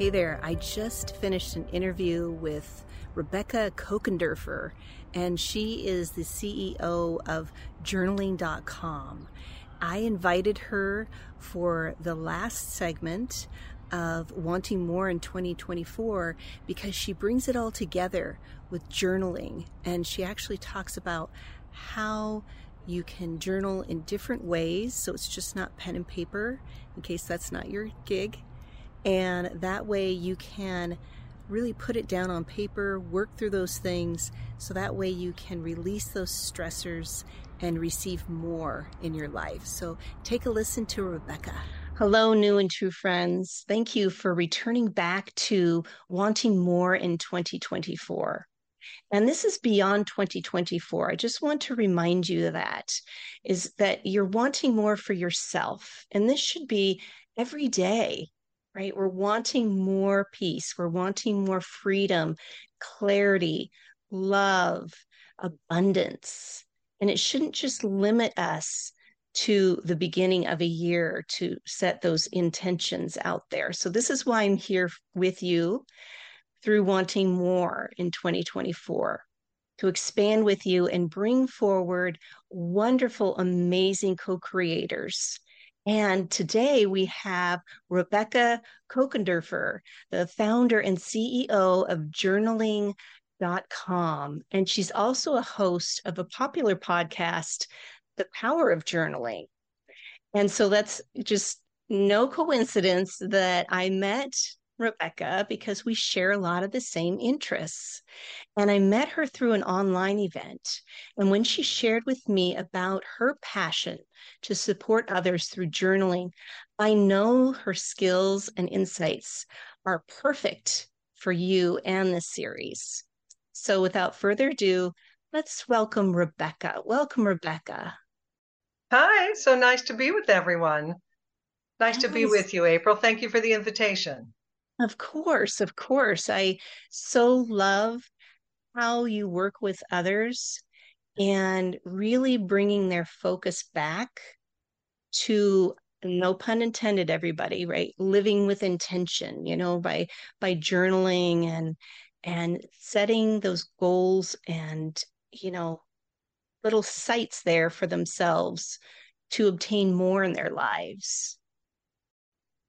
Hey there, I just finished an interview with Rebecca Kochenderfer, and she is the CEO of journaling.com. I invited her for the last segment of Wanting More in 2024 because she brings it all together with journaling, and she actually talks about how you can journal in different ways, so it's just not pen and paper, in case that's not your gig and that way you can really put it down on paper, work through those things, so that way you can release those stressors and receive more in your life. So take a listen to Rebecca. Hello, new and true friends. Thank you for returning back to Wanting More in 2024. And this is beyond 2024. I just want to remind you of that is that you're wanting more for yourself. And this should be every day right? We're wanting more peace, we're wanting more freedom, clarity, love, abundance. And it shouldn't just limit us to the beginning of a year to set those intentions out there. So, this is why I'm here with you through wanting more in 2024 to expand with you and bring forward wonderful, amazing co creators and today we have Rebecca Kochenderfer, the founder and CEO of journaling.com. And she's also a host of a popular podcast, The Power of Journaling. And so that's just no coincidence that I met Rebecca because we share a lot of the same interests. And I met her through an online event. And when she shared with me about her passion to support others through journaling, I know her skills and insights are perfect for you and this series. So without further ado, let's welcome Rebecca. Welcome, Rebecca. Hi, so nice to be with everyone. Nice to be with you, April. Thank you for the invitation. Of course, of course. I so love how you work with others and really bringing their focus back to no pun intended everybody right living with intention you know by by journaling and and setting those goals and you know little sights there for themselves to obtain more in their lives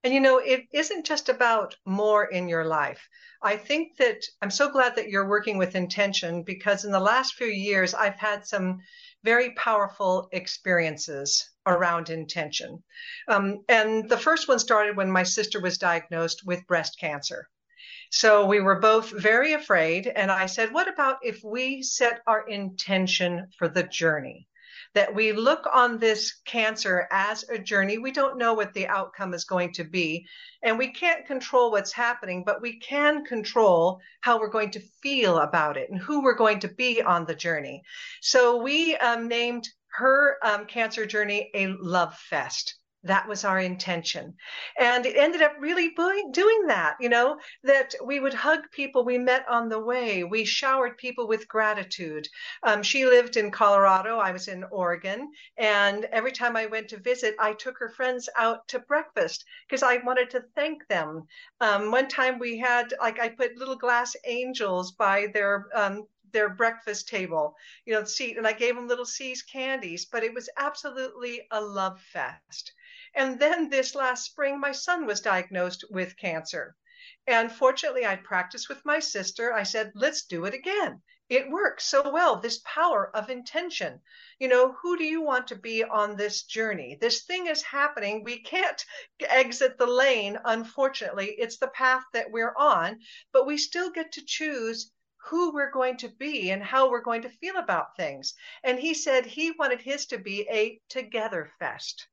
and you know, it isn't just about more in your life. I think that I'm so glad that you're working with intention because in the last few years, I've had some very powerful experiences around intention. Um, and the first one started when my sister was diagnosed with breast cancer. So we were both very afraid. And I said, what about if we set our intention for the journey? That we look on this cancer as a journey. We don't know what the outcome is going to be, and we can't control what's happening, but we can control how we're going to feel about it and who we're going to be on the journey. So we um, named her um, cancer journey a love fest. That was our intention. And it ended up really doing that, you know, that we would hug people we met on the way. We showered people with gratitude. Um, she lived in Colorado. I was in Oregon. And every time I went to visit, I took her friends out to breakfast because I wanted to thank them. Um, one time we had, like, I put little glass angels by their um, their breakfast table, you know, seat, and I gave them little See's candies, but it was absolutely a love fest. And then this last spring, my son was diagnosed with cancer. And fortunately, I'd practiced with my sister. I said, let's do it again. It works so well. This power of intention. You know, who do you want to be on this journey? This thing is happening. We can't exit the lane, unfortunately. It's the path that we're on, but we still get to choose who we're going to be and how we're going to feel about things. And he said he wanted his to be a together fest.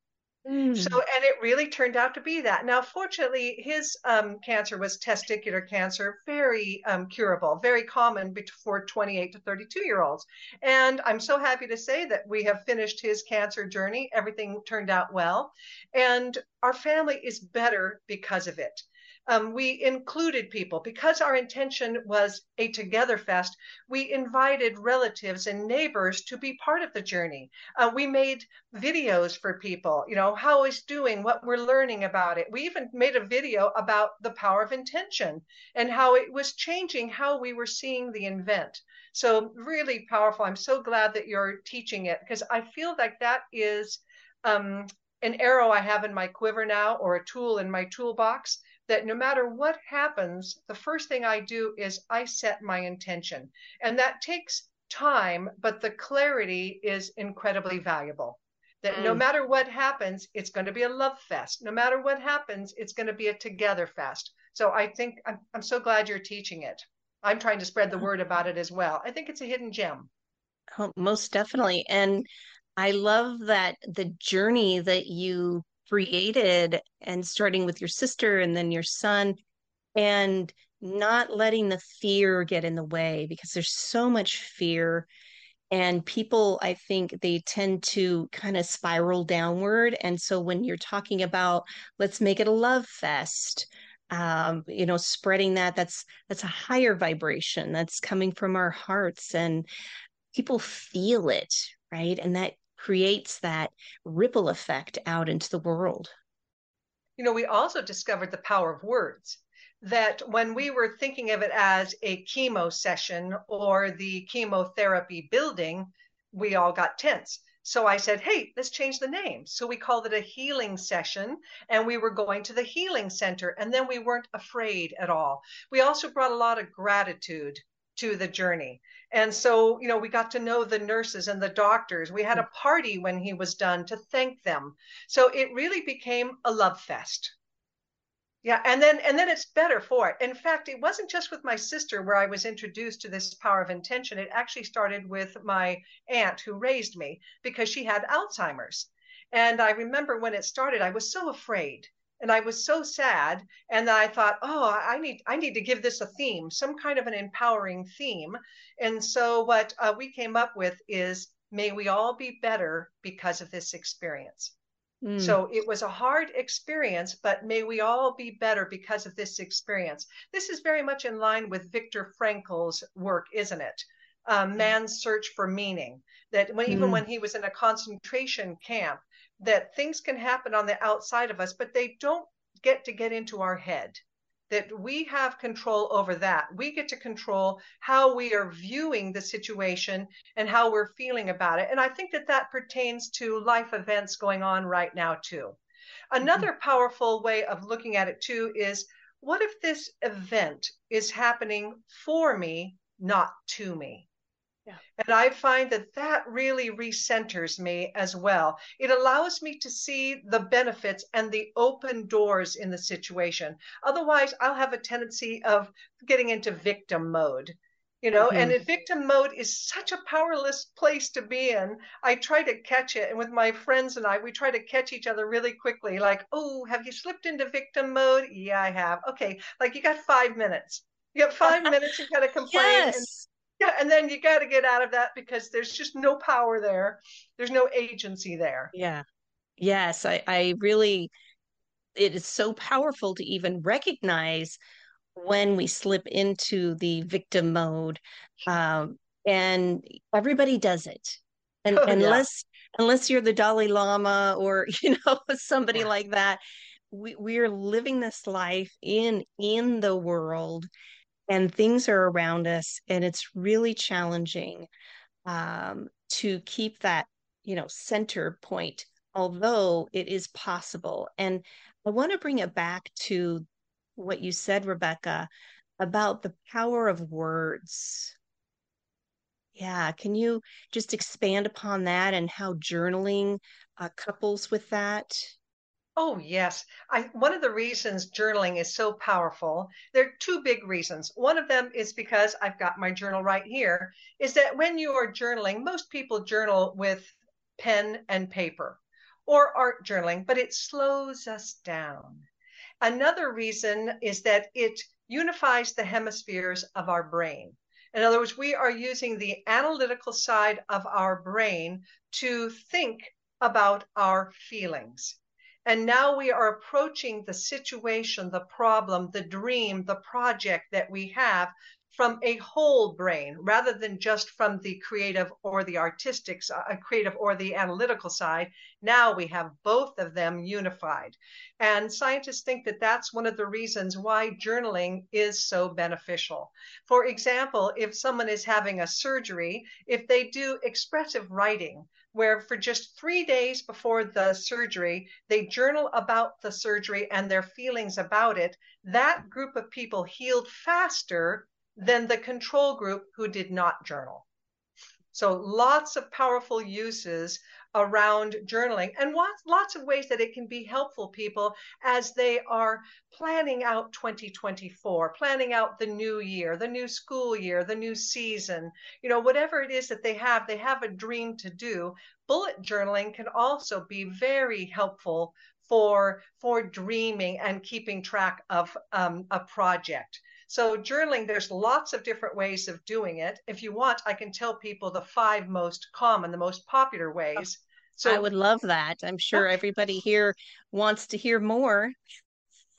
Mm. So, and it really turned out to be that. Now, fortunately, his um, cancer was testicular cancer, very um, curable, very common for 28 to 32 year olds. And I'm so happy to say that we have finished his cancer journey. Everything turned out well. And our family is better because of it um, we included people because our intention was a together fest. We invited relatives and neighbors to be part of the journey. Uh, we made videos for people, you know, how is doing, what we're learning about it. We even made a video about the power of intention and how it was changing how we were seeing the event. So really powerful. I'm so glad that you're teaching it because I feel like that is um, an arrow I have in my quiver now or a tool in my toolbox that no matter what happens, the first thing I do is I set my intention. And that takes time, but the clarity is incredibly valuable. That mm. no matter what happens, it's going to be a love fest. No matter what happens, it's going to be a together fest. So I think I'm, I'm so glad you're teaching it. I'm trying to spread the word about it as well. I think it's a hidden gem. Oh, most definitely. And I love that the journey that you created and starting with your sister and then your son and not letting the fear get in the way because there's so much fear. And people i think they tend to kind of spiral downward. And so when you're talking about let's make it a love fest um, you know spreading that that's that's a higher vibration that's coming from our hearts and people feel it right? And that creates that ripple effect out into the world. You know, we also discovered the power of words. That when we were thinking of it as a chemo session or the chemotherapy building, we all got tense. So I said, hey, let's change the name. So we called it a healing session and we were going to the healing center. And then we weren't afraid at all. We also brought a lot of gratitude to the journey. And so, you know, we got to know the nurses and the doctors. We had a party when he was done to thank them. So it really became a love fest. Yeah, and then and then it's better for it. In fact, it wasn't just with my sister where I was introduced to this power of intention. It actually started with my aunt who raised me because she had Alzheimer's. And I remember when it started, I was so afraid and I was so sad. And then I thought, oh, I need I need to give this a theme, some kind of an empowering theme. And so what uh, we came up with is, may we all be better because of this experience. Mm. So it was a hard experience, but may we all be better because of this experience. This is very much in line with Viktor Frankl's work, isn't it? Um, man's search for meaning. That when, even mm. when he was in a concentration camp, that things can happen on the outside of us, but they don't get to get into our head. That we have control over that. We get to control how we are viewing the situation and how we're feeling about it. And I think that that pertains to life events going on right now, too. Another mm-hmm. powerful way of looking at it, too, is what if this event is happening for me, not to me? Yeah. And I find that that really recenters me as well. It allows me to see the benefits and the open doors in the situation. Otherwise, I'll have a tendency of getting into victim mode. You know, mm-hmm. and in victim mode is such a powerless place to be in. I try to catch it, and with my friends and I, we try to catch each other really quickly. Like, oh, have you slipped into victim mode? Yeah, I have. Okay, like you got five minutes. You got five minutes. You got to complain. Yes yeah and then you got to get out of that because there's just no power there there's no agency there yeah Yes, I, I really, it is so powerful to even recognize when we slip into the victim mode. Um, and everybody does it. And Oh, unless unless you're the Dalai Lama or you know somebody yeah. like that, we we're living this life in in the world and things are around us and it's really challenging um, to keep that you know center point although it is possible. And i want to bring it back to what you said rebecca about the power of words. Yeah can you just expand upon that and how journaling uh, couples with that Oh, yes. I, one of the reasons journaling is so powerful, there are two big reasons. One of them is because I've got my journal right here, is that when you are journaling, most people journal with pen and paper or art journaling, but it slows us down. Another reason is that it unifies the hemispheres of our brain. In other words, we are using the analytical side of our brain to think about our feelings. And now we are approaching the situation, the problem, the dream, the project that we have from a whole brain rather than just from the creative or the artistic uh, creative or the analytical side. Now we have both of them unified. And scientists think that that's one of the reasons why journaling is so beneficial. For example if someone is having a surgery if they do expressive writing where for just three days before the surgery, they journal about the surgery and their feelings about it, that group of people healed faster than the control group who did not journal. So lots of powerful uses around journaling and lots, of ways that it can be helpful people as they are planning out 2024, planning out the new year, the new school year, the new season, you know, whatever it is that they have, they have a dream to do. Bullet journaling can also be very helpful for for dreaming and keeping track of um, a project. So journaling, there's lots of different ways of doing it. If you want, I can tell people the five most common, the most popular ways. So I would love that. I'm sure everybody here wants to hear more.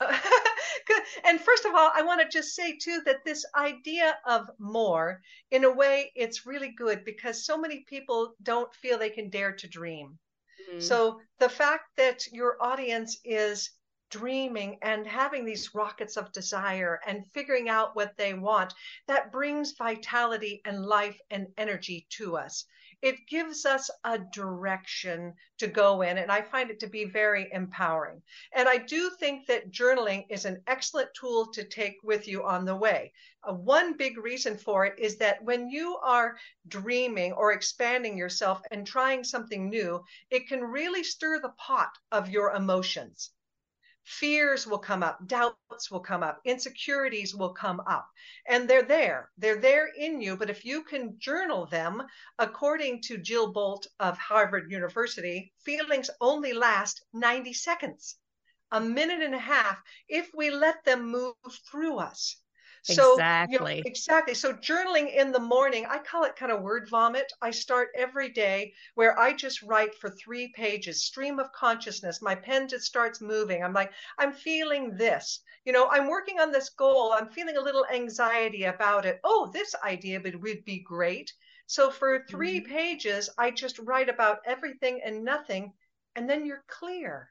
Good. And first of all, I want to just say too that this idea of more, in a way, it's really good because so many people don't feel they can dare to dream. Mm-hmm. So the fact that your audience is dreaming and having these rockets of desire and figuring out what they want, that brings vitality and life and energy to us. It gives us a direction to go in, and I find it to be very empowering. And I do think that journaling is an excellent tool to take with you on the way. Uh, one big reason for it is that when you are dreaming or expanding yourself and trying something new, it can really stir the pot of your emotions fears will come up, doubts will come up, insecurities will come up. And they're there. They're there in you. But if you can journal them, according to Jill Bolte of Harvard University, feelings only last 90 seconds, a minute and a half, if we let them move through us. So, exactly. You know, exactly. So, journaling in the morning, I call it kind of word vomit. I start every day where I just write for three pages, stream of consciousness. My pen just starts moving. I'm like, I'm feeling this. You know, I'm working on this goal. I'm feeling a little anxiety about it. Oh, this idea would be great. So, for 3 mm-hmm. pages, I just write about everything and nothing. And then you're clear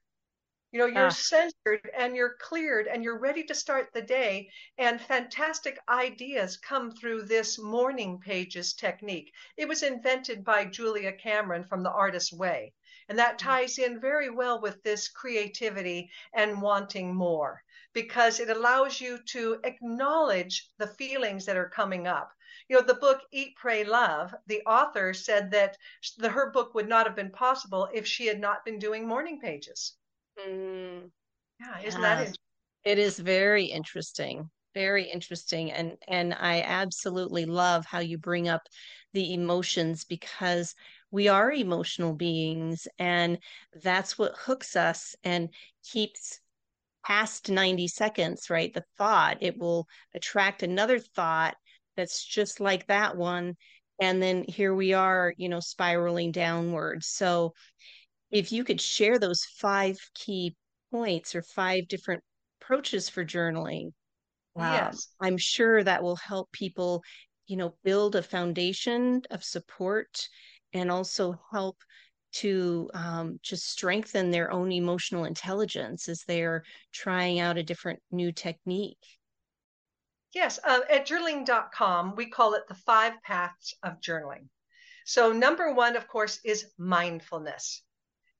you know, you're ah. centered and you're cleared and you're ready to start the day. And fantastic ideas come through this morning pages technique. It was invented by Julia Cameron from The Artist's Way. And that mm. ties in very well with this creativity and wanting more because it allows you to acknowledge the feelings that are coming up. You know, the book Eat, Pray, Love, the author said that the, her book would not have been possible if she had not been doing morning pages. Mm, yeah, isn't yeah. that It is very interesting. Very interesting. And and I absolutely love how you bring up the emotions because we are emotional beings and that's what hooks us and keeps past 90 seconds, right? The thought, it will attract another thought that's just like that one. And then here we are, you know, spiraling downwards. So if you could share those five key points or five different approaches for journaling, um, yes. I'm sure that will help people, you know, build a foundation of support and also help to um, just strengthen their own emotional intelligence as they're trying out a different new technique. Yes, uh, at journaling.com, we call it the five paths of journaling. So, number one, of course, is mindfulness.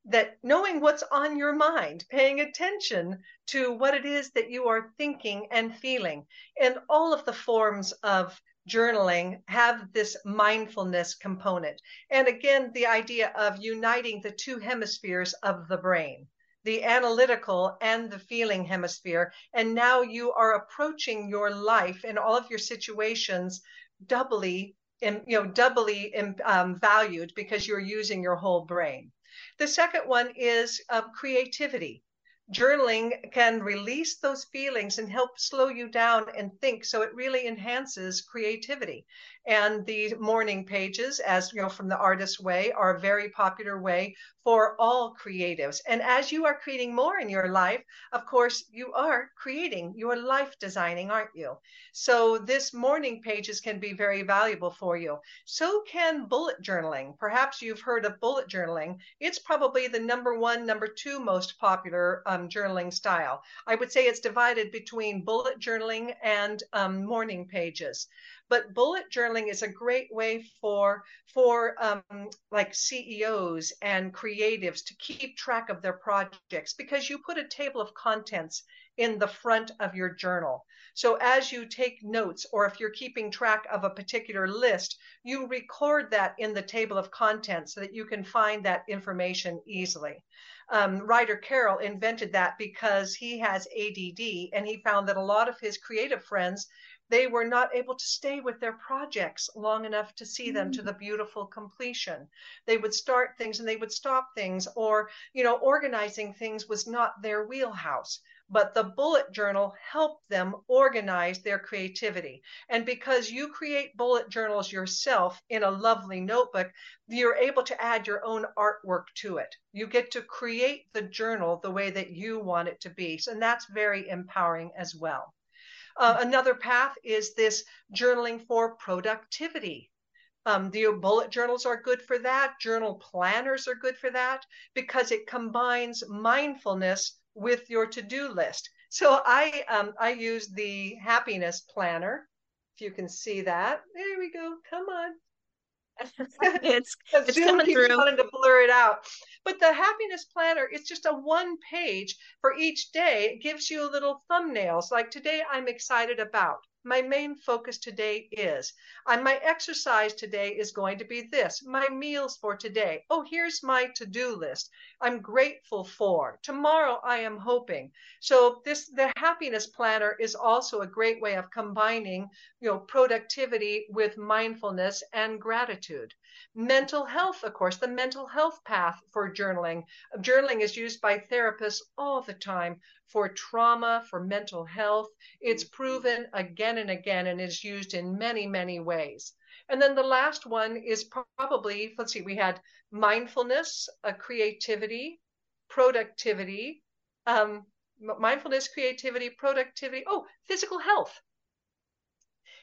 That knowing what's on your mind, paying attention to what it is that you are thinking and feeling. And all of the forms of journaling have this mindfulness component. And again, the idea of uniting the two hemispheres of the brain the analytical and the feeling hemisphere. And now you are approaching your life and all of your situations doubly, you know, doubly um, valued because you're using your whole brain. The second one is uh, creativity journaling can release those feelings and help slow you down and think so it really enhances creativity. And the morning pages as you know from the artist way are a very popular way for all creatives. And as you are creating more in your life of course you are creating your life designing aren't you? So this morning pages can be very valuable for you. So can bullet journaling. Perhaps you've heard of bullet journaling. It's probably the number one number two most popular um, journaling style i would say it's divided between bullet journaling and um, morning pages but bullet journaling is a great way for for um, like CEOs and creatives to keep track of their projects because you put a table of contents in the front of your journal. So as you take notes, or if you're keeping track of a particular list, you record that in the table of contents so that you can find that information easily. Um, Ryder Carroll invented that because he has ADD and he found that a lot of his creative friends they were not able to stay with their projects long enough to see them to mm. the beautiful completion. They would start things and they would stop things, or, you know, organizing things was not their wheelhouse. But the bullet journal helped them organize their creativity. And because you create bullet journals yourself in a lovely notebook, you're able to add your own artwork to it. You get to create the journal the way that you want it to be. So, and that's very empowering as well. Uh, another path is this journaling for productivity. Um, the bullet journals are good for that. Journal planners are good for that because it combines mindfulness with your to-do list. So I um, I use the happiness planner. If you can see that, there we go. Come on, it's it's Zoom coming through. wanting to blur it out. But the happiness planner it's just a one page for each day. It gives you a little thumbnails like today I'm excited about my main focus today is. And my exercise today is going to be this. My meals for today. Oh, here's my to-do list. I'm grateful for. Tomorrow I am hoping. So this the happiness planner is also a great way of combining, you know, productivity with mindfulness and gratitude. Mental health, of course, the mental health path for journaling. Journaling is used by therapists all the time for trauma, for mental health. It's proven again and again and is used in many, many ways. And then the last one is probably, let's see, we had mindfulness, uh, creativity, productivity, um, mindfulness, creativity, productivity, oh, physical health.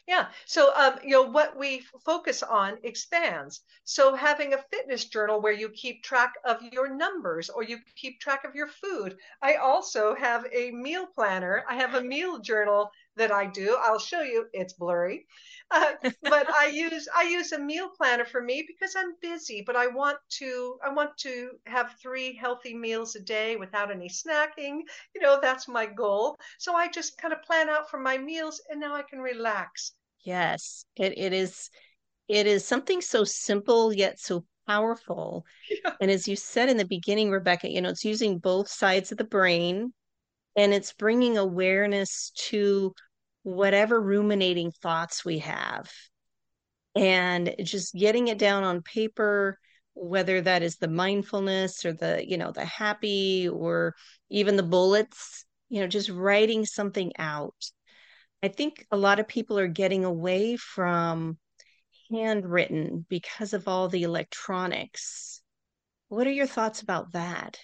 Yeah. So, um, you know, what we focus on expands. So, having a fitness journal where you keep track of your numbers or you keep track of your food. I also have a meal planner. I have a meal journal that I do. I'll show you. It's blurry, uh, but I use I use a meal planner for me because I'm busy. But I want to I want to have three healthy meals a day without any snacking. You know that's my goal. So I just kind of plan out for my meals, and now I can relax. Yes, it it is. It is something so simple yet so powerful. Yeah. And as you said in the beginning, Rebecca, you know, it's using both sides of the brain and it's bringing awareness to whatever ruminating thoughts we have and just getting it down on paper whether that is the mindfulness or the you know the happy or even the bullets you know just writing something out i think a lot of people are getting away from handwritten because of all the electronics What are your thoughts about that?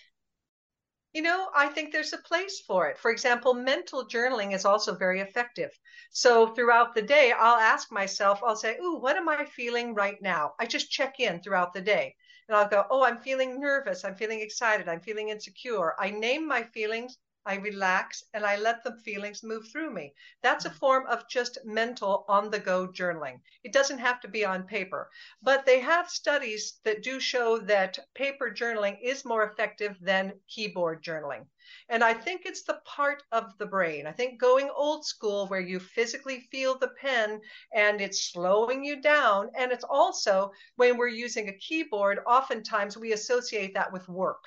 You know, I think there's a place for it. For example, mental journaling is also very effective. So throughout the day, I'll ask myself, I'll say, Ooh, what am I feeling right now? I just check in throughout the day. And I'll go, Oh, I'm feeling nervous. I'm feeling excited. I'm feeling insecure. I name my feelings I relax and I let the feelings move through me. That's a mm. form of just mental on the go journaling. It doesn't have to be on paper, but they have studies that do show that paper journaling is more effective than keyboard journaling. And I think it's the part of the brain. I think going old school where you physically feel the pen and it's slowing you down. And it's also when we're using a keyboard, oftentimes we associate that with work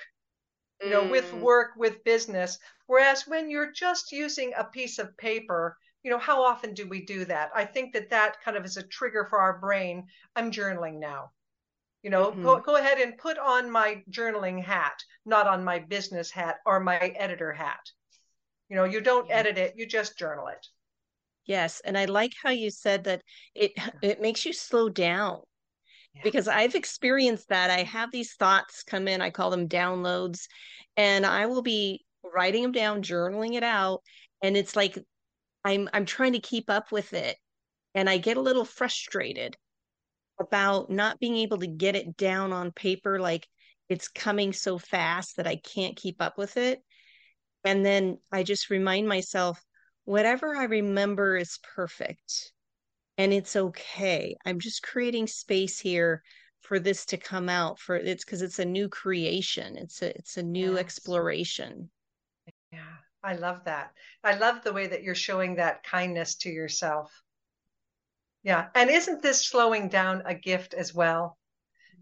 you know, mm. with work, with business. Whereas when you're just using a piece of paper, you know, how often do we do that? I think that that kind of is a trigger for our brain. I'm journaling now. You know, mm-hmm. go, go ahead and put on my journaling hat, not on my business hat or my editor hat. You know, you don't yeah. edit it, you just journal it. Yes, and I like how you said that it it makes you slow down. Because I've experienced that. I have these thoughts come in, I call them downloads, and I will be writing them down, journaling it out, and it's like I'm I'm trying to keep up with it and I get a little frustrated about not being able to get it down on paper like it's coming so fast that I can't keep up with it. And then I just remind myself whatever I remember is perfect and it's okay. I'm just creating space here for this to come out for it's because it's a new creation. It's a it's a new yes. exploration. Yeah, I love that. I love the way that you're showing that kindness to yourself. Yeah. And isn't this slowing down a gift as well?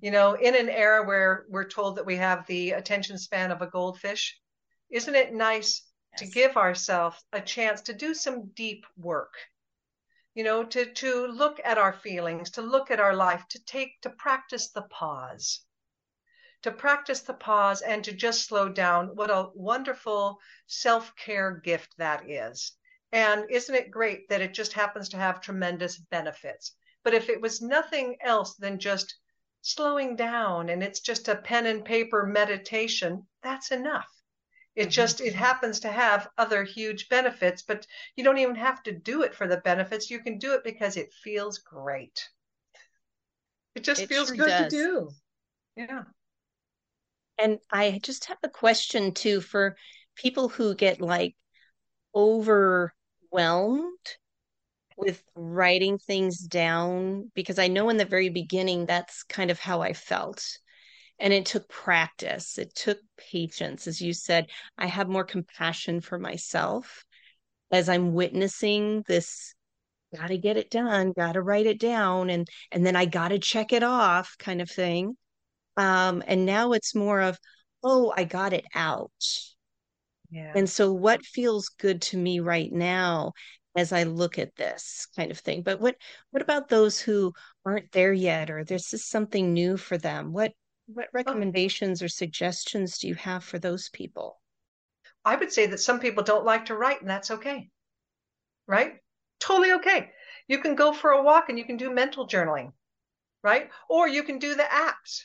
You know, in an era where we're told that we have the attention span of a goldfish, isn't it nice yes. to give ourselves a chance to do some deep work? You know, to to look at our feelings, to look at our life, to take to practice the pause to practice the pause and to just slow down. What a wonderful self care gift that is. And isn't it great that it just happens to have tremendous benefits? But if it was nothing else than just slowing down and it's just a pen and paper meditation, that's enough. It mm-hmm. just it happens to have other huge benefits, but you don't even have to do it for the benefits. You can do it because it feels great. It just it feels sure good does. to do. Yeah. And I just have a question too for people who get like overwhelmed with writing things down, because I know in the very beginning, that's kind of how I felt. And it took practice, it took patience. As you said, I have more compassion for myself as I'm witnessing this got to get it done got to write it down and and then i got to check it off kind of thing um, and now it's more of, oh, I got it out. Yeah. And so what feels good to me right now as I look at this kind of thing. But what what about those who aren't there yet or this is something new for them? What what oh. recommendations or suggestions do you have for those people? I would say that some people don't like to write and that's okay. Right? Totally okay. You can go for a walk and you can do mental journaling, right? Or you can do the apps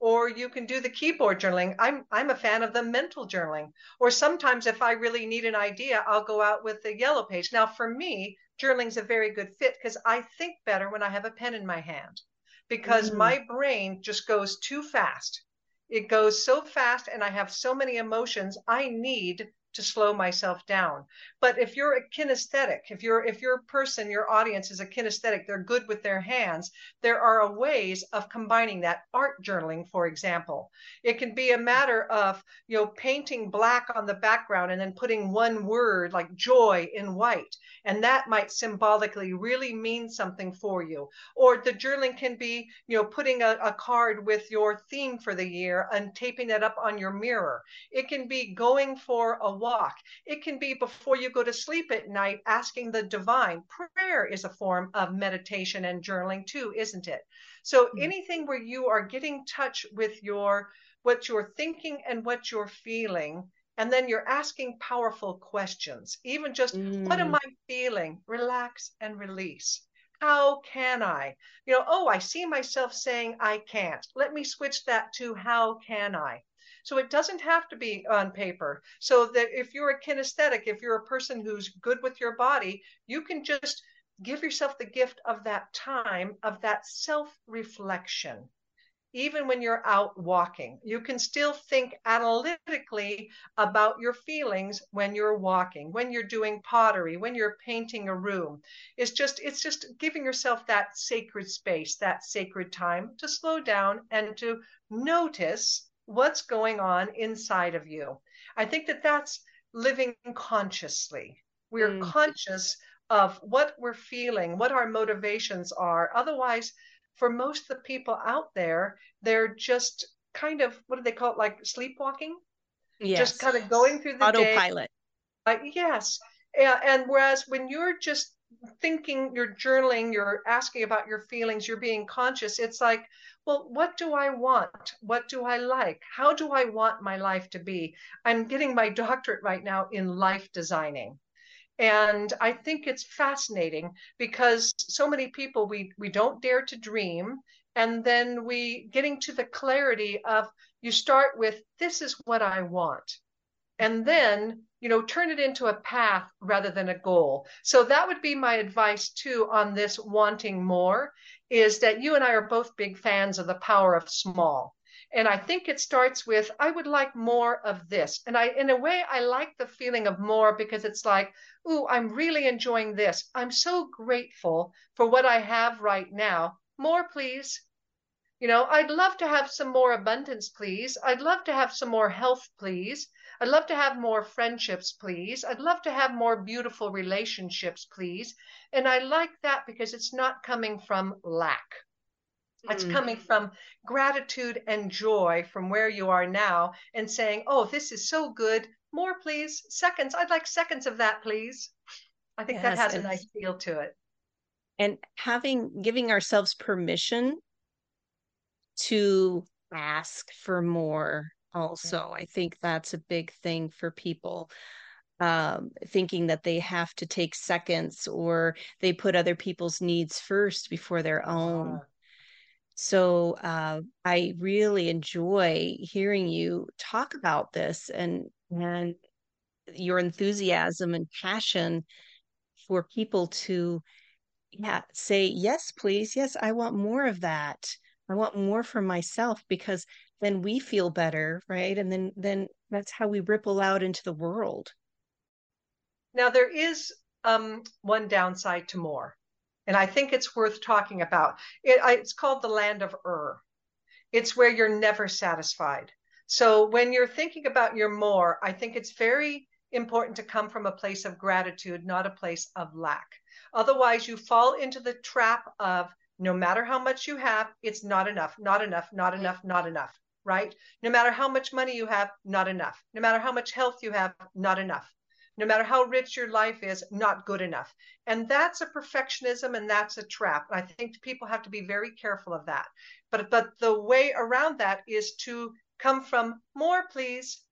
or you can do the keyboard journaling. I'm I'm a fan of the mental journaling. Or sometimes if I really need an idea, I'll go out with the yellow page. Now for me, journaling's a very good fit because I think better when I have a pen in my hand because mm. my brain just goes too fast. It goes so fast and I have so many emotions. I need to slow myself down. But if you're a kinesthetic, if you're if your person, your audience is a kinesthetic, they're good with their hands, there are ways of combining that. Art journaling, for example. It can be a matter of, you know, painting black on the background and then putting one word like joy in white. And that might symbolically really mean something for you. Or the journaling can be, you know, putting a, a card with your theme for the year and taping that up on your mirror. It can be going for a walk. It can be before you go to sleep at night asking the divine. Prayer is a form of meditation and journaling too, isn't it? So mm-hmm. anything where you are getting touch with your what you're thinking and what you're feeling and then you're asking powerful questions even just mm. what am mm. i feeling relax and release how can I? You know, oh, I see myself saying I can't. Let me switch that to how can I? So it doesn't have to be on paper. So that if you're a kinesthetic, if you're a person who's good with your body, you can just give yourself the gift of that time, of that self reflection even when you're out walking. You can still think analytically about your feelings when you're walking, when you're doing pottery, when you're painting a room. It's just it's just giving yourself that sacred space, that sacred time to slow down and to notice what's going on inside of you. I think that that's living consciously. We're mm. conscious of what we're feeling, what our motivations are. Otherwise, for most of the people out there, they're just kind of what do they call it, like sleepwalking? Yes. Just kind of going through the autopilot. Day. Uh, yes. Yeah, and whereas when you're just thinking, you're journaling, you're asking about your feelings, you're being conscious, it's like, well, what do I want? What do I like? How do I want my life to be? I'm getting my doctorate right now in life designing. And I think it's fascinating because so many people we we don't dare to dream and then we getting to the clarity of you start with this is what I want. And then, you know, turn it into a path rather than a goal. So that would be my advice too on this wanting more is that you and I are both big fans of the power of small. And I think it starts with, I would like more of this. And I, in a way, I like the feeling of more because it's like, ooh, I'm really enjoying this. I'm so grateful for what I have right now. More, please. You know, I'd love to have some more abundance, please. I'd love to have some more health, please. I'd love to have more friendships, please. I'd love to have more beautiful relationships, please. And I like that because it's not coming from lack. It's mm. coming from gratitude and joy from where you are now and saying, oh, this is so good. More, please. Seconds. I'd like seconds of that, please. I think yes, that has a nice feel to it. And having, giving ourselves permission to ask for more also. I think that's a big thing for people. Um, thinking that they have to take seconds or they put other people's needs first before their own. Uh, so uh, I really enjoy hearing you talk about this and and your enthusiasm and passion for people to yeah say yes please yes I want more of that I want more for myself because then we feel better right and then then that's how we ripple out into the world now there is um, one downside to more and I think it's worth talking about. It, it's called the land of Ur. It's where you're never satisfied. So when you're thinking about your more, I think it's very important to come from a place of gratitude, not a place of lack. Otherwise, you fall into the trap of no matter how much you have, it's not enough, not enough, not enough, not enough, right? No matter how much money you have, not enough. No matter how much health you have, not enough no matter how rich your life is, not good enough. And that's a perfectionism and that's a trap. And I think people have to be very careful of that. But but the way around that is to come from more, please.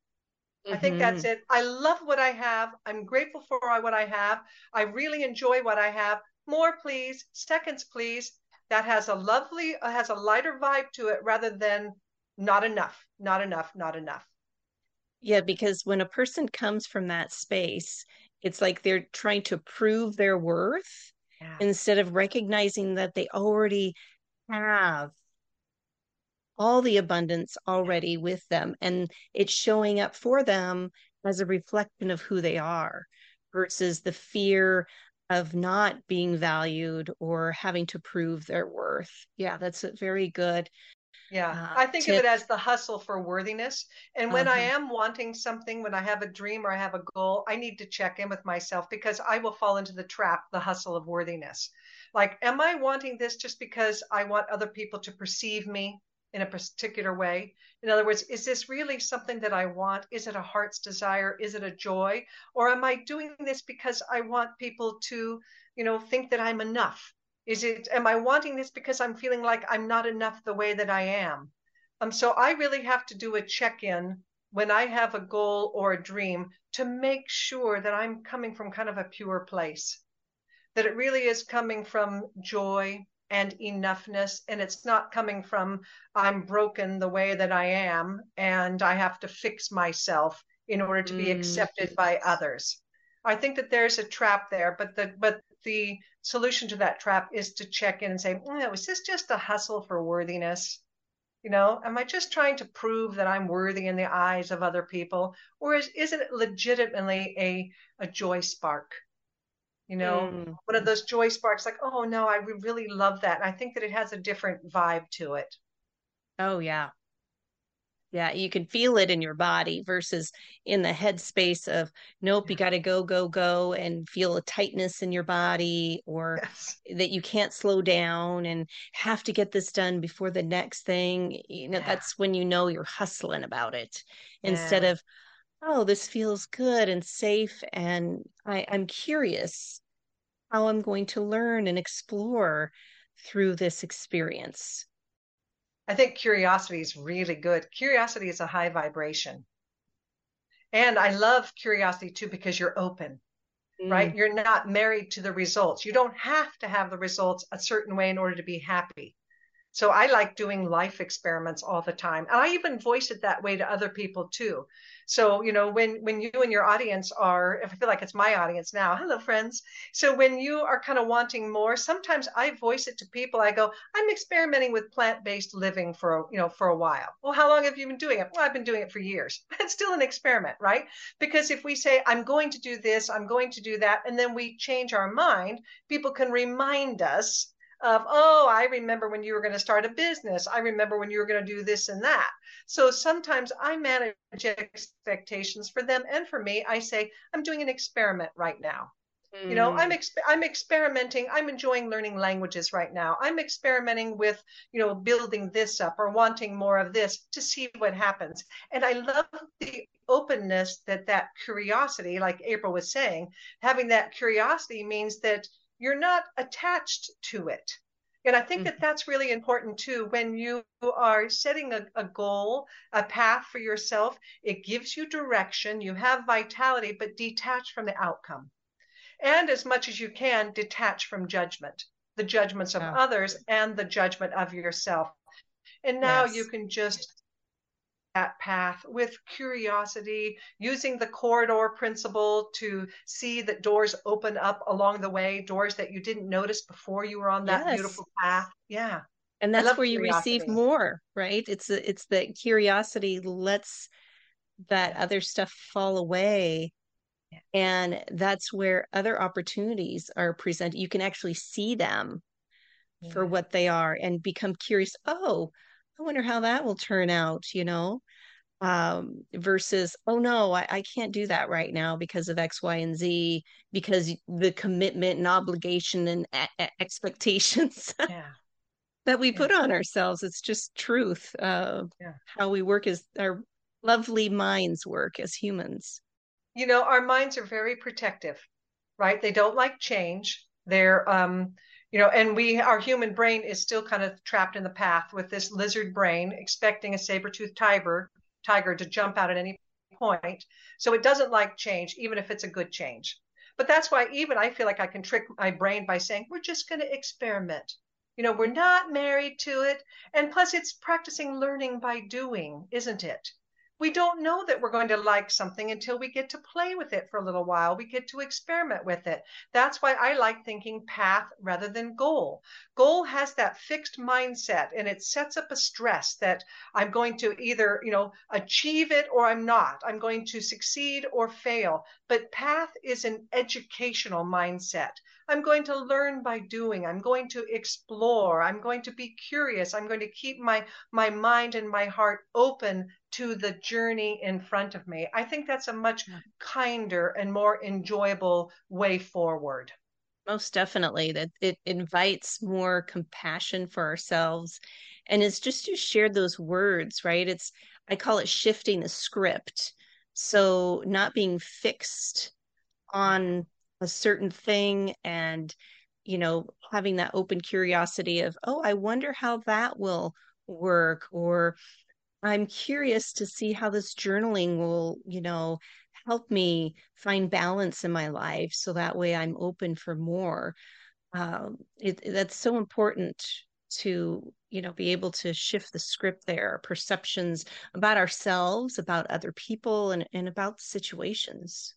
I think that's mm-hmm. it. I love what I have. I'm grateful for what I have. I really enjoy what I have. More, please. Seconds, please. That has a lovely, has a lighter vibe to it rather than not enough, not enough, not enough. Yeah, because when a person comes from that space, it's like they're trying to prove their worth yeah. instead of recognizing that they already have all the abundance already with them and it's showing up for them as a reflection of who they are versus the fear of not being valued or having to prove their worth. Yeah, that's a very good. Yeah, uh, I think of it as the hustle for worthiness. And when uh-huh. I am wanting something, when I have a dream or I have a goal, I need to check in with myself because I will fall into the trap, the hustle of worthiness. Like, am I wanting this just because I want other people to perceive me in a particular way? In other words, is this really something that I want? Is it a heart's desire? Is it a joy? Or am I doing this because I want people to, you know, think that I'm enough? Is it, am I wanting this because I'm feeling like I'm not enough the way that I am? Um, so I really have to do a check in when I have a goal or a dream to make sure that I'm coming from kind of a pure place. that it really is coming from joy and enoughness and it's not coming from i'm broken the way that i am and i have to fix myself in order to be mm. accepted by others i think that there's a trap there but the but the solution to that trap is to check in and say oh, is this just a hustle for worthiness? You know am i just trying to prove that i'm worthy in the eyes of other people? Or is, is it legitimately a a joy spark? You know mm. one of those joy sparks like oh no i really love that. And i think that it has a different vibe to it. Oh yeah yeah you can feel it in your body versus in the headspace of nope you got to go go go and feel a tightness in your body or yes. that you can't slow down and have to get this done before the next thing you know yeah. that's when you know you're hustling about it yeah. instead of oh, this feels good and safe. And I, I'm curious how I'm going to learn and explore through this experience. I think curiosity is really good. Curiosity is a high vibration. And I love curiosity too because you're open, mm. right? You're not married to the results. You don't have to have the results a certain way in order to be happy. So I like doing life experiments all the time. And I even voice it that way to other people too. So, you know, when when you and your audience are, if I feel like it's my audience now, hello friends. So when you are kind of wanting more, sometimes I voice it to people. I go, I'm experimenting with plant-based living for, you know, for a while. Well, how long have you been doing it? Well, I've been doing it for years. It's still an experiment, right? Because if we say, I'm going to do this, I'm going to do that, and then we change our mind, people can remind us of, oh, I remember when you were going to start a business. I remember when you were going to do this and that. So sometimes I manage expectations for them and for me. I say, I'm doing an experiment right now. You know, I'm mm. exp- I'm experimenting. I'm enjoying learning languages right now. I'm experimenting with, you know, building this up or wanting more of this to see what happens. And I love the openness that that curiosity, like April was saying, having that curiosity means that you're not attached to it. And I think mm-hmm. that that's really important too. When you are setting a, a, goal, a path for yourself, it gives you direction, you have vitality, but detach from the outcome. And as much as you can, detach from judgment, the judgments of others and the judgment of yourself. And now yes. you can just that path with curiosity, using the corridor principle to see that doors open up along the way, doors that you didn't notice before you were on that yes. beautiful path. Yeah. And that's where curiosity. you receive more, right? It's it's the curiosity lets that other stuff fall away. And that's where other opportunities are presented. You can actually see them yeah. for what they are and become curious. Oh, I wonder how that will turn out, you know, um, versus, oh no, I, I can't do that right now because of X, Y, and Z, because the commitment and obligation and a- expectations yeah. that we yeah. put on ourselves. It's just truth. Uh, yeah. How we work as our lovely minds work as humans. You know, our minds are very protective, right? They don't like change. They're, um, you know and we our human brain is still kind of trapped in the path with this lizard brain expecting a saber-toothed tiger tiger to jump out at any point. So it doesn't like change even if it's a good change. But that's why even i feel like i can trick my brain by saying we're just going to experiment. You know we're not married to it. And plus it's practicing learning by doing isn't it we don't know that we're going to like something until we get to play with it for a little while. We get to experiment with it. That's why I like thinking path rather than goal. Goal has that fixed mindset and it sets up a stress that I'm going to either, you know, achieve it or I'm not. I'm going to succeed or fail. But path is an educational mindset. I'm going to learn by doing. I'm going to explore. I'm going to be curious. I'm going to keep my my mind and my heart open to the journey in front of me. I think that's a much kinder and more enjoyable way forward. Most definitely that it invites more compassion for ourselves and it's just you shared those words, right? It's I call it shifting the script. So not being fixed on a certain thing and you know having that open curiosity of oh i wonder how that will work or i'm curious to see how this journaling will you know help me find balance in my life so that way I'm open for more. Um, it, that's so important to you know be able to shift the script there perceptions about ourselves about other people and, and about situations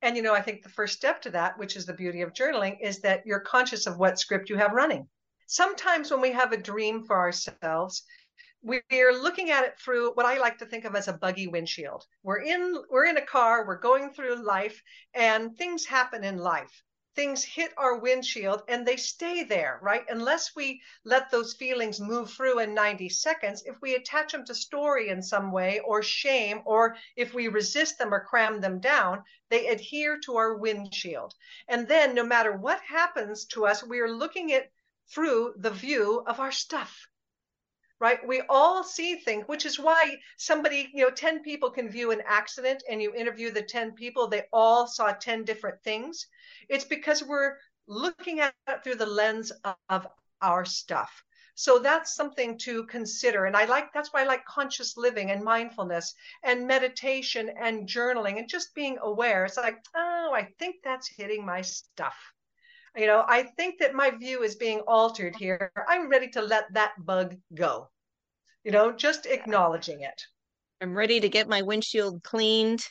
and you know i think the first step to that which is the beauty of journaling is that you're conscious of what script you have running sometimes when we have a dream for ourselves we're looking at it through what I like to think of as a buggy windshield. We're in we're in a car, we're going through life and things happen in life. Things hit our windshield and they stay there, right? Unless we let those feelings move through in 90 seconds, if we attach them to story in some way or shame, or if we resist them or cram them down, they adhere to our windshield. And then no matter what happens to us, we are looking at through the view of our stuff right? We all see things, which is why somebody, you know, 10 people can view an accident and you interview the 10 people, they all saw 10 different things. It's because we're looking at it through the lens of our stuff. So that's something to consider. And I like, that's why I like conscious living and mindfulness and meditation and journaling and just being aware. It's like, oh, I think that's hitting my stuff. You know, I think that my view is being altered here. I'm ready to let that bug go you know, just acknowledging it. I'm ready to get my windshield cleaned.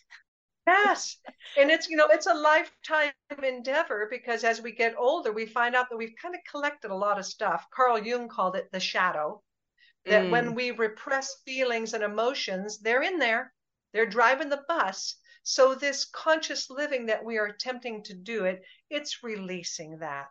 Yes. And it's, you know, it's a lifetime endeavor because as we get older, we find out that we've kind of collected a lot of stuff. Carl Jung called it the shadow. That mm. when we repress feelings and emotions, they're in there, they're driving the bus. So, this conscious living that we are attempting to do it, it's releasing that.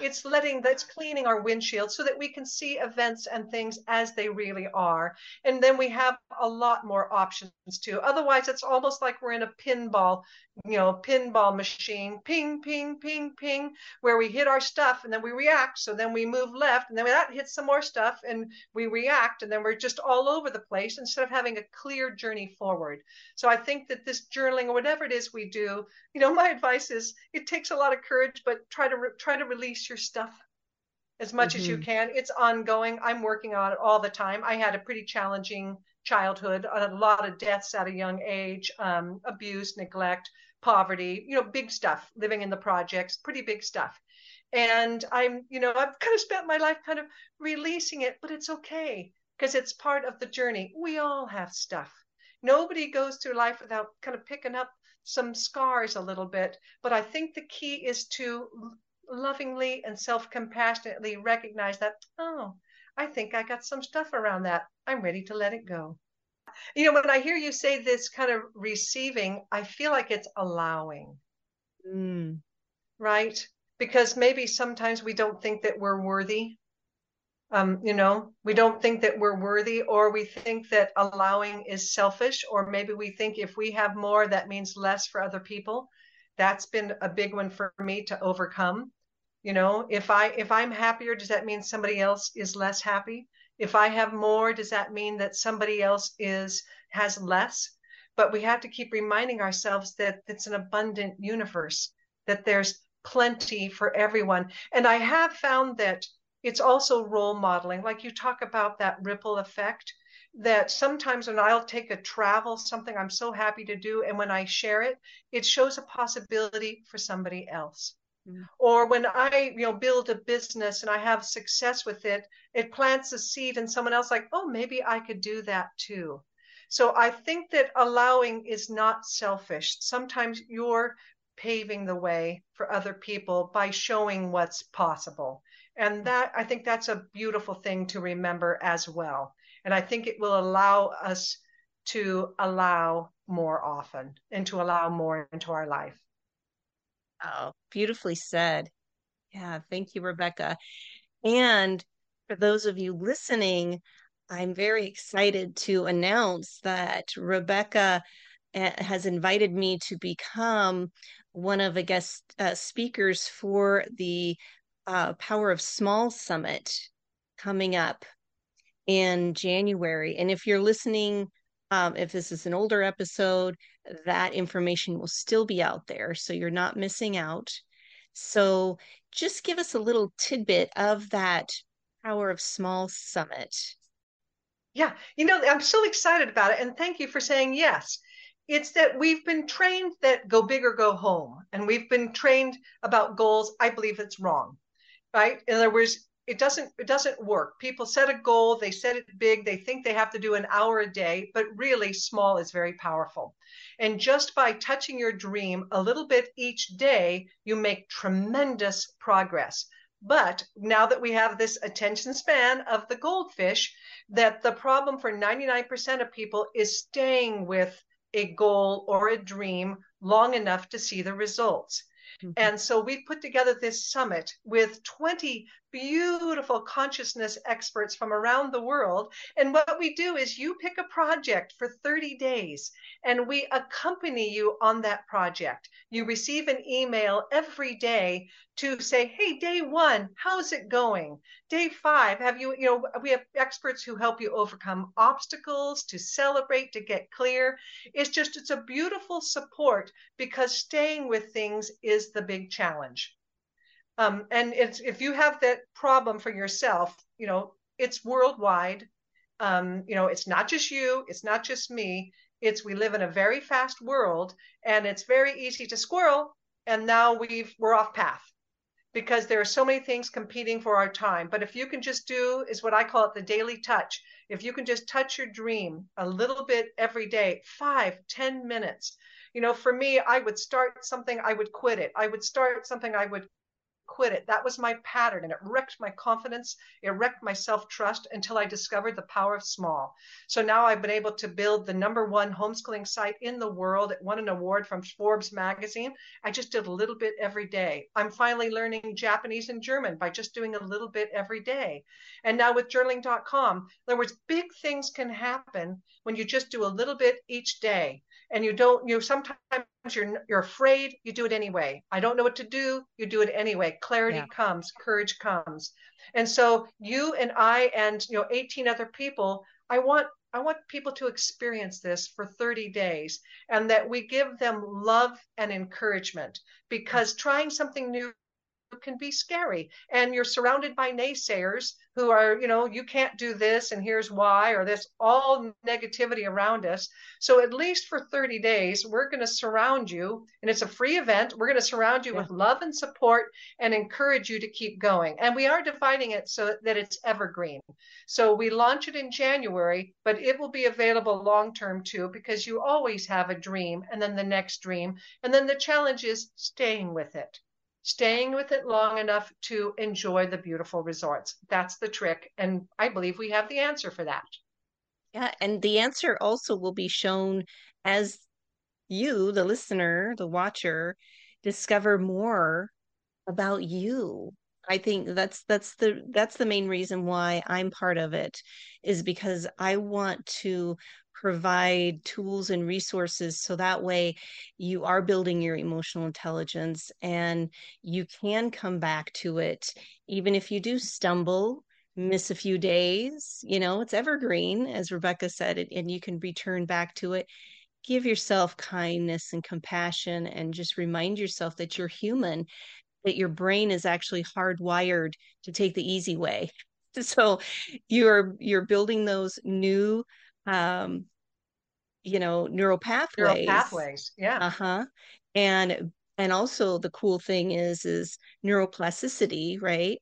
It's letting that's cleaning our windshield so that we can see events and things as they really are. And then we have a lot more options too. Otherwise, it's almost like we're in a pinball, you know, pinball machine, ping, ping, ping, ping, where we hit our stuff and then we react. So then we move left and then that hits some more stuff and we react and then we're just all over the place instead of having a clear journey forward. So I think that this journaling or whatever it is we do, you know, my advice is it takes a lot of courage, but try to re- try to release release your stuff as much mm-hmm. as you mm-hmm. can. It's ongoing. I'm working on it all the time. I had a pretty challenging childhood, a lot of deaths at a young age, um, abuse, neglect, poverty, you know, big stuff, living in the projects, pretty big stuff. And I'm, you know, I've kind of spent my life kind of releasing it, but it's okay because it's part of the journey. We all have stuff. Nobody goes through life without kind of picking up some scars a little bit. But I think the key is to lovingly and self compassionately recognize that, oh, I think I got some stuff around that. I'm ready to let it go. You know, when I hear you say this kind of receiving, I feel like it's allowing. Mm. Right? Because maybe sometimes we don't think that we're worthy. Um, you know, we don't think that we're worthy, or we think that allowing is selfish, or maybe we think if we have more, that means less for other people. That's been a big one for me to overcome. You know if i if i'm happier does that mean somebody else is less happy? If i have more does that mean that somebody else is has less? But we have to keep reminding ourselves that it's an abundant universe that there's plenty for everyone. And i have found that it's also role modeling. Like you talk about that ripple effect that sometimes when I'll take a travel, something I'm so happy to do, and when I share it, it shows a possibility for somebody else. Mm. Or when I, you know, build a business and I have success with it, it plants a seed and someone else like, oh, maybe I could do that too. So I think that allowing is not selfish. Sometimes you're paving the way for other people by showing what's possible. And that I think that's a beautiful thing to remember as well. And I think it will allow us to allow more often and to allow more into our life. Oh, beautifully said. Yeah, thank you, Rebecca. And for those of you listening, I'm very excited to announce that Rebecca eh, has invited me to become one of the guest uh, speakers for the uh, Power of Small Summit coming up in January. And if you're listening, um, if this is an older episode, that information will still be out there. So you're not missing out. So just give us a little tidbit of that Power of Small Summit. Yeah, you know, I'm so excited about it. And thank you for saying yes. it's that we've been trained that go big or go home, and we've been trained about goals. I believe it's wrong, right? In other words, it doesn't it doesn't work. People set a goal, they set it big, they think they have to do an hour a day, but really small is very powerful. And just by touching your dream a little bit each day, you make tremendous progress. But now that we have this attention span of the goldfish, that the problem for 99% of people is staying with a goal or a dream long enough to see the results. Mm-hmm. And so we put together this summit with 20 beautiful consciousness experts from around the world. And what we do is you pick a project for 30 days and we accompany you on that project. You receive an email every day to say, hey, day one, how's it going? Day five, have you, you know, we have experts who help you overcome obstacles, to celebrate, to get clear. It's just, it's a beautiful support because staying with things is the big challenge. Um, and if you have that problem for yourself, you know, it's worldwide. Um, you know, it's not just you, it's not just me. It's we live in a very fast world, and it's very easy to squirrel. And now we've we're off path because there are so many things competing for our time. But if you can just do is what I call it the daily touch. If you can just touch your dream a little bit every day, five, ten minutes. You know, for me, I would start something, I would quit it. I would start something, I would quit it. That was my pattern, and it wrecked my confidence. It wrecked my self trust until I discovered the power of small. So now I've been able to build the number one homeschooling site in the world. It won an award from Forbes magazine. I just did a little bit every day. I'm finally learning Japanese and German by just doing a little bit every day. And now with journaling.com, in other words, big things can happen when you just do a little bit each day and you don't you sometimes you're you're afraid you do it anyway. I don't know what to do you do it anyway. Clarity yeah. comes courage comes. And so you and i and you know 18 other people i want i want people to experience this for 30 days and that we give them love and encouragement because trying something new can be scary. And you're surrounded by naysayers who are you know you can't do this and here's why or this all negativity around us. So at least for 30 days we're going to surround you and it's a free event. We're going to surround you yeah. with love and support and encourage you to keep going. And we are dividing it so that it's evergreen. So we launch it in january but it will be available long term too because you always have a dream and then the next dream and then the challenge is staying with it staying with it long enough to enjoy the beautiful resorts. That's the trick. And I believe we have the answer for that. Yeah. And the answer also will be shown as you, the listener, the watcher, discover more about you. I think that's that's the that's the main reason why I'm part of it is because I want to provide tools and resources so that way you are building your emotional intelligence and you can come back to it. Even if you do stumble miss a few days you know it's evergreen as rebecca said and you can return back to it. Give yourself kindness and compassion and just remind yourself that you're human that your brain is actually hardwired to take the easy way. So you're you're building those new um, you know neural pathways. neural pathways yeah. Uh-huh. And and also the cool thing is is neuroplasticity right?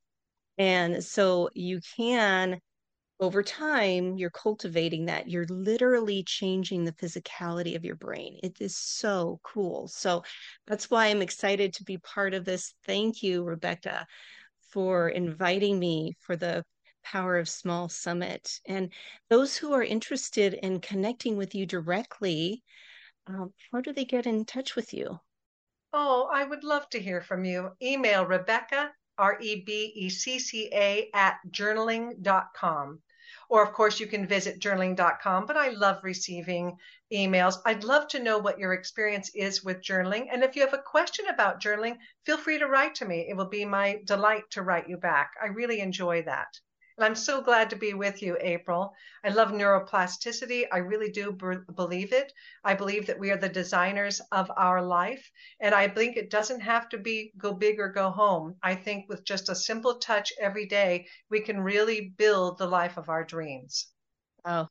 And so you can over time you're cultivating that. You're literally changing the physicality of your brain. It is so cool. So that's why i'm excited to be part of this. Thank you rebecca for inviting me for the Power of Small Summit. And those who are interested in connecting with you directly, um, how do they get in touch with you? Oh, I would love to hear from you. Email Rebecca, R E B E C C A, at journaling.com. Or, of course, you can visit journaling.com. But I love receiving emails. I'd love to know what your experience is with journaling. And if you have a question about journaling, feel free to write to me. It will be my delight to write you back. I really enjoy that. And I'm so glad to be with you, April. I love neuroplasticity. I really do b- believe it. I believe that we are the designers of our life. And I think it doesn't have to be go big or go home. I think with just a simple touch every day, we can really build the life of our dreams. Oh,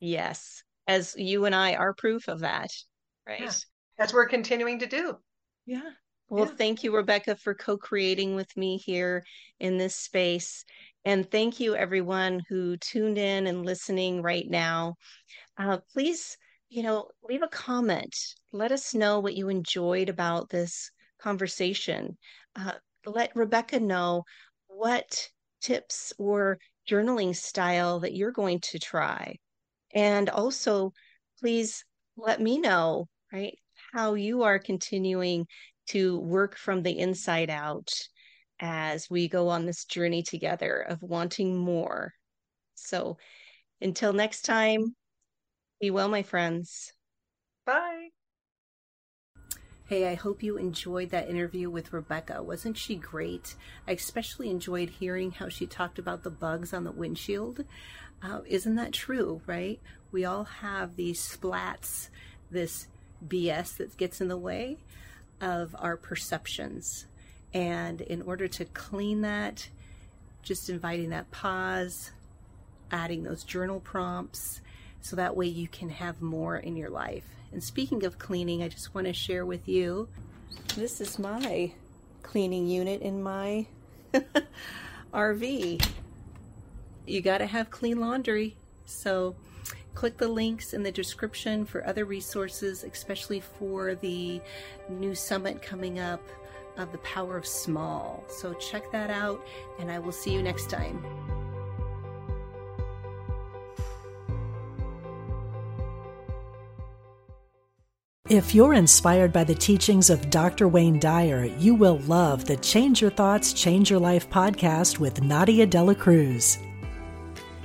yes. As you and I are proof of that. right? Yeah. As we're continuing to do. Yeah. Well, yeah. thank you, Rebecca, for co creating with me here in this space. And thank you, everyone who tuned in and listening right now. Uh, please, you know, leave a comment. Let us know what you enjoyed about this conversation. Uh, let Rebecca know what tips or journaling style that you're going to try. And also, please let me know, right, how you are continuing to work from the inside out as we go on this journey together of wanting more. So until next time, be well, my friends. Bye. Hey, I hope you enjoyed that interview with Rebecca. Wasn't she great? I especially enjoyed hearing how she talked about the bugs on the windshield. Uh, isn't that true, right? We all have these splats, this BS that gets in the way of our perceptions. And in order to clean that, just inviting that pause, adding those journal prompts, so that way you can have more in your life. And speaking of cleaning, I just want to share with you this is my cleaning unit in my RV. You got to have clean laundry. So click the links in the description for other resources, especially for the new summit coming up of the power of small. So check that out, and I will see you next time. If you're inspired by the teachings of Dr. Wayne Dyer, you will love the Change Your Thoughts, Change Your Life podcast with Nadia Dela Cruz.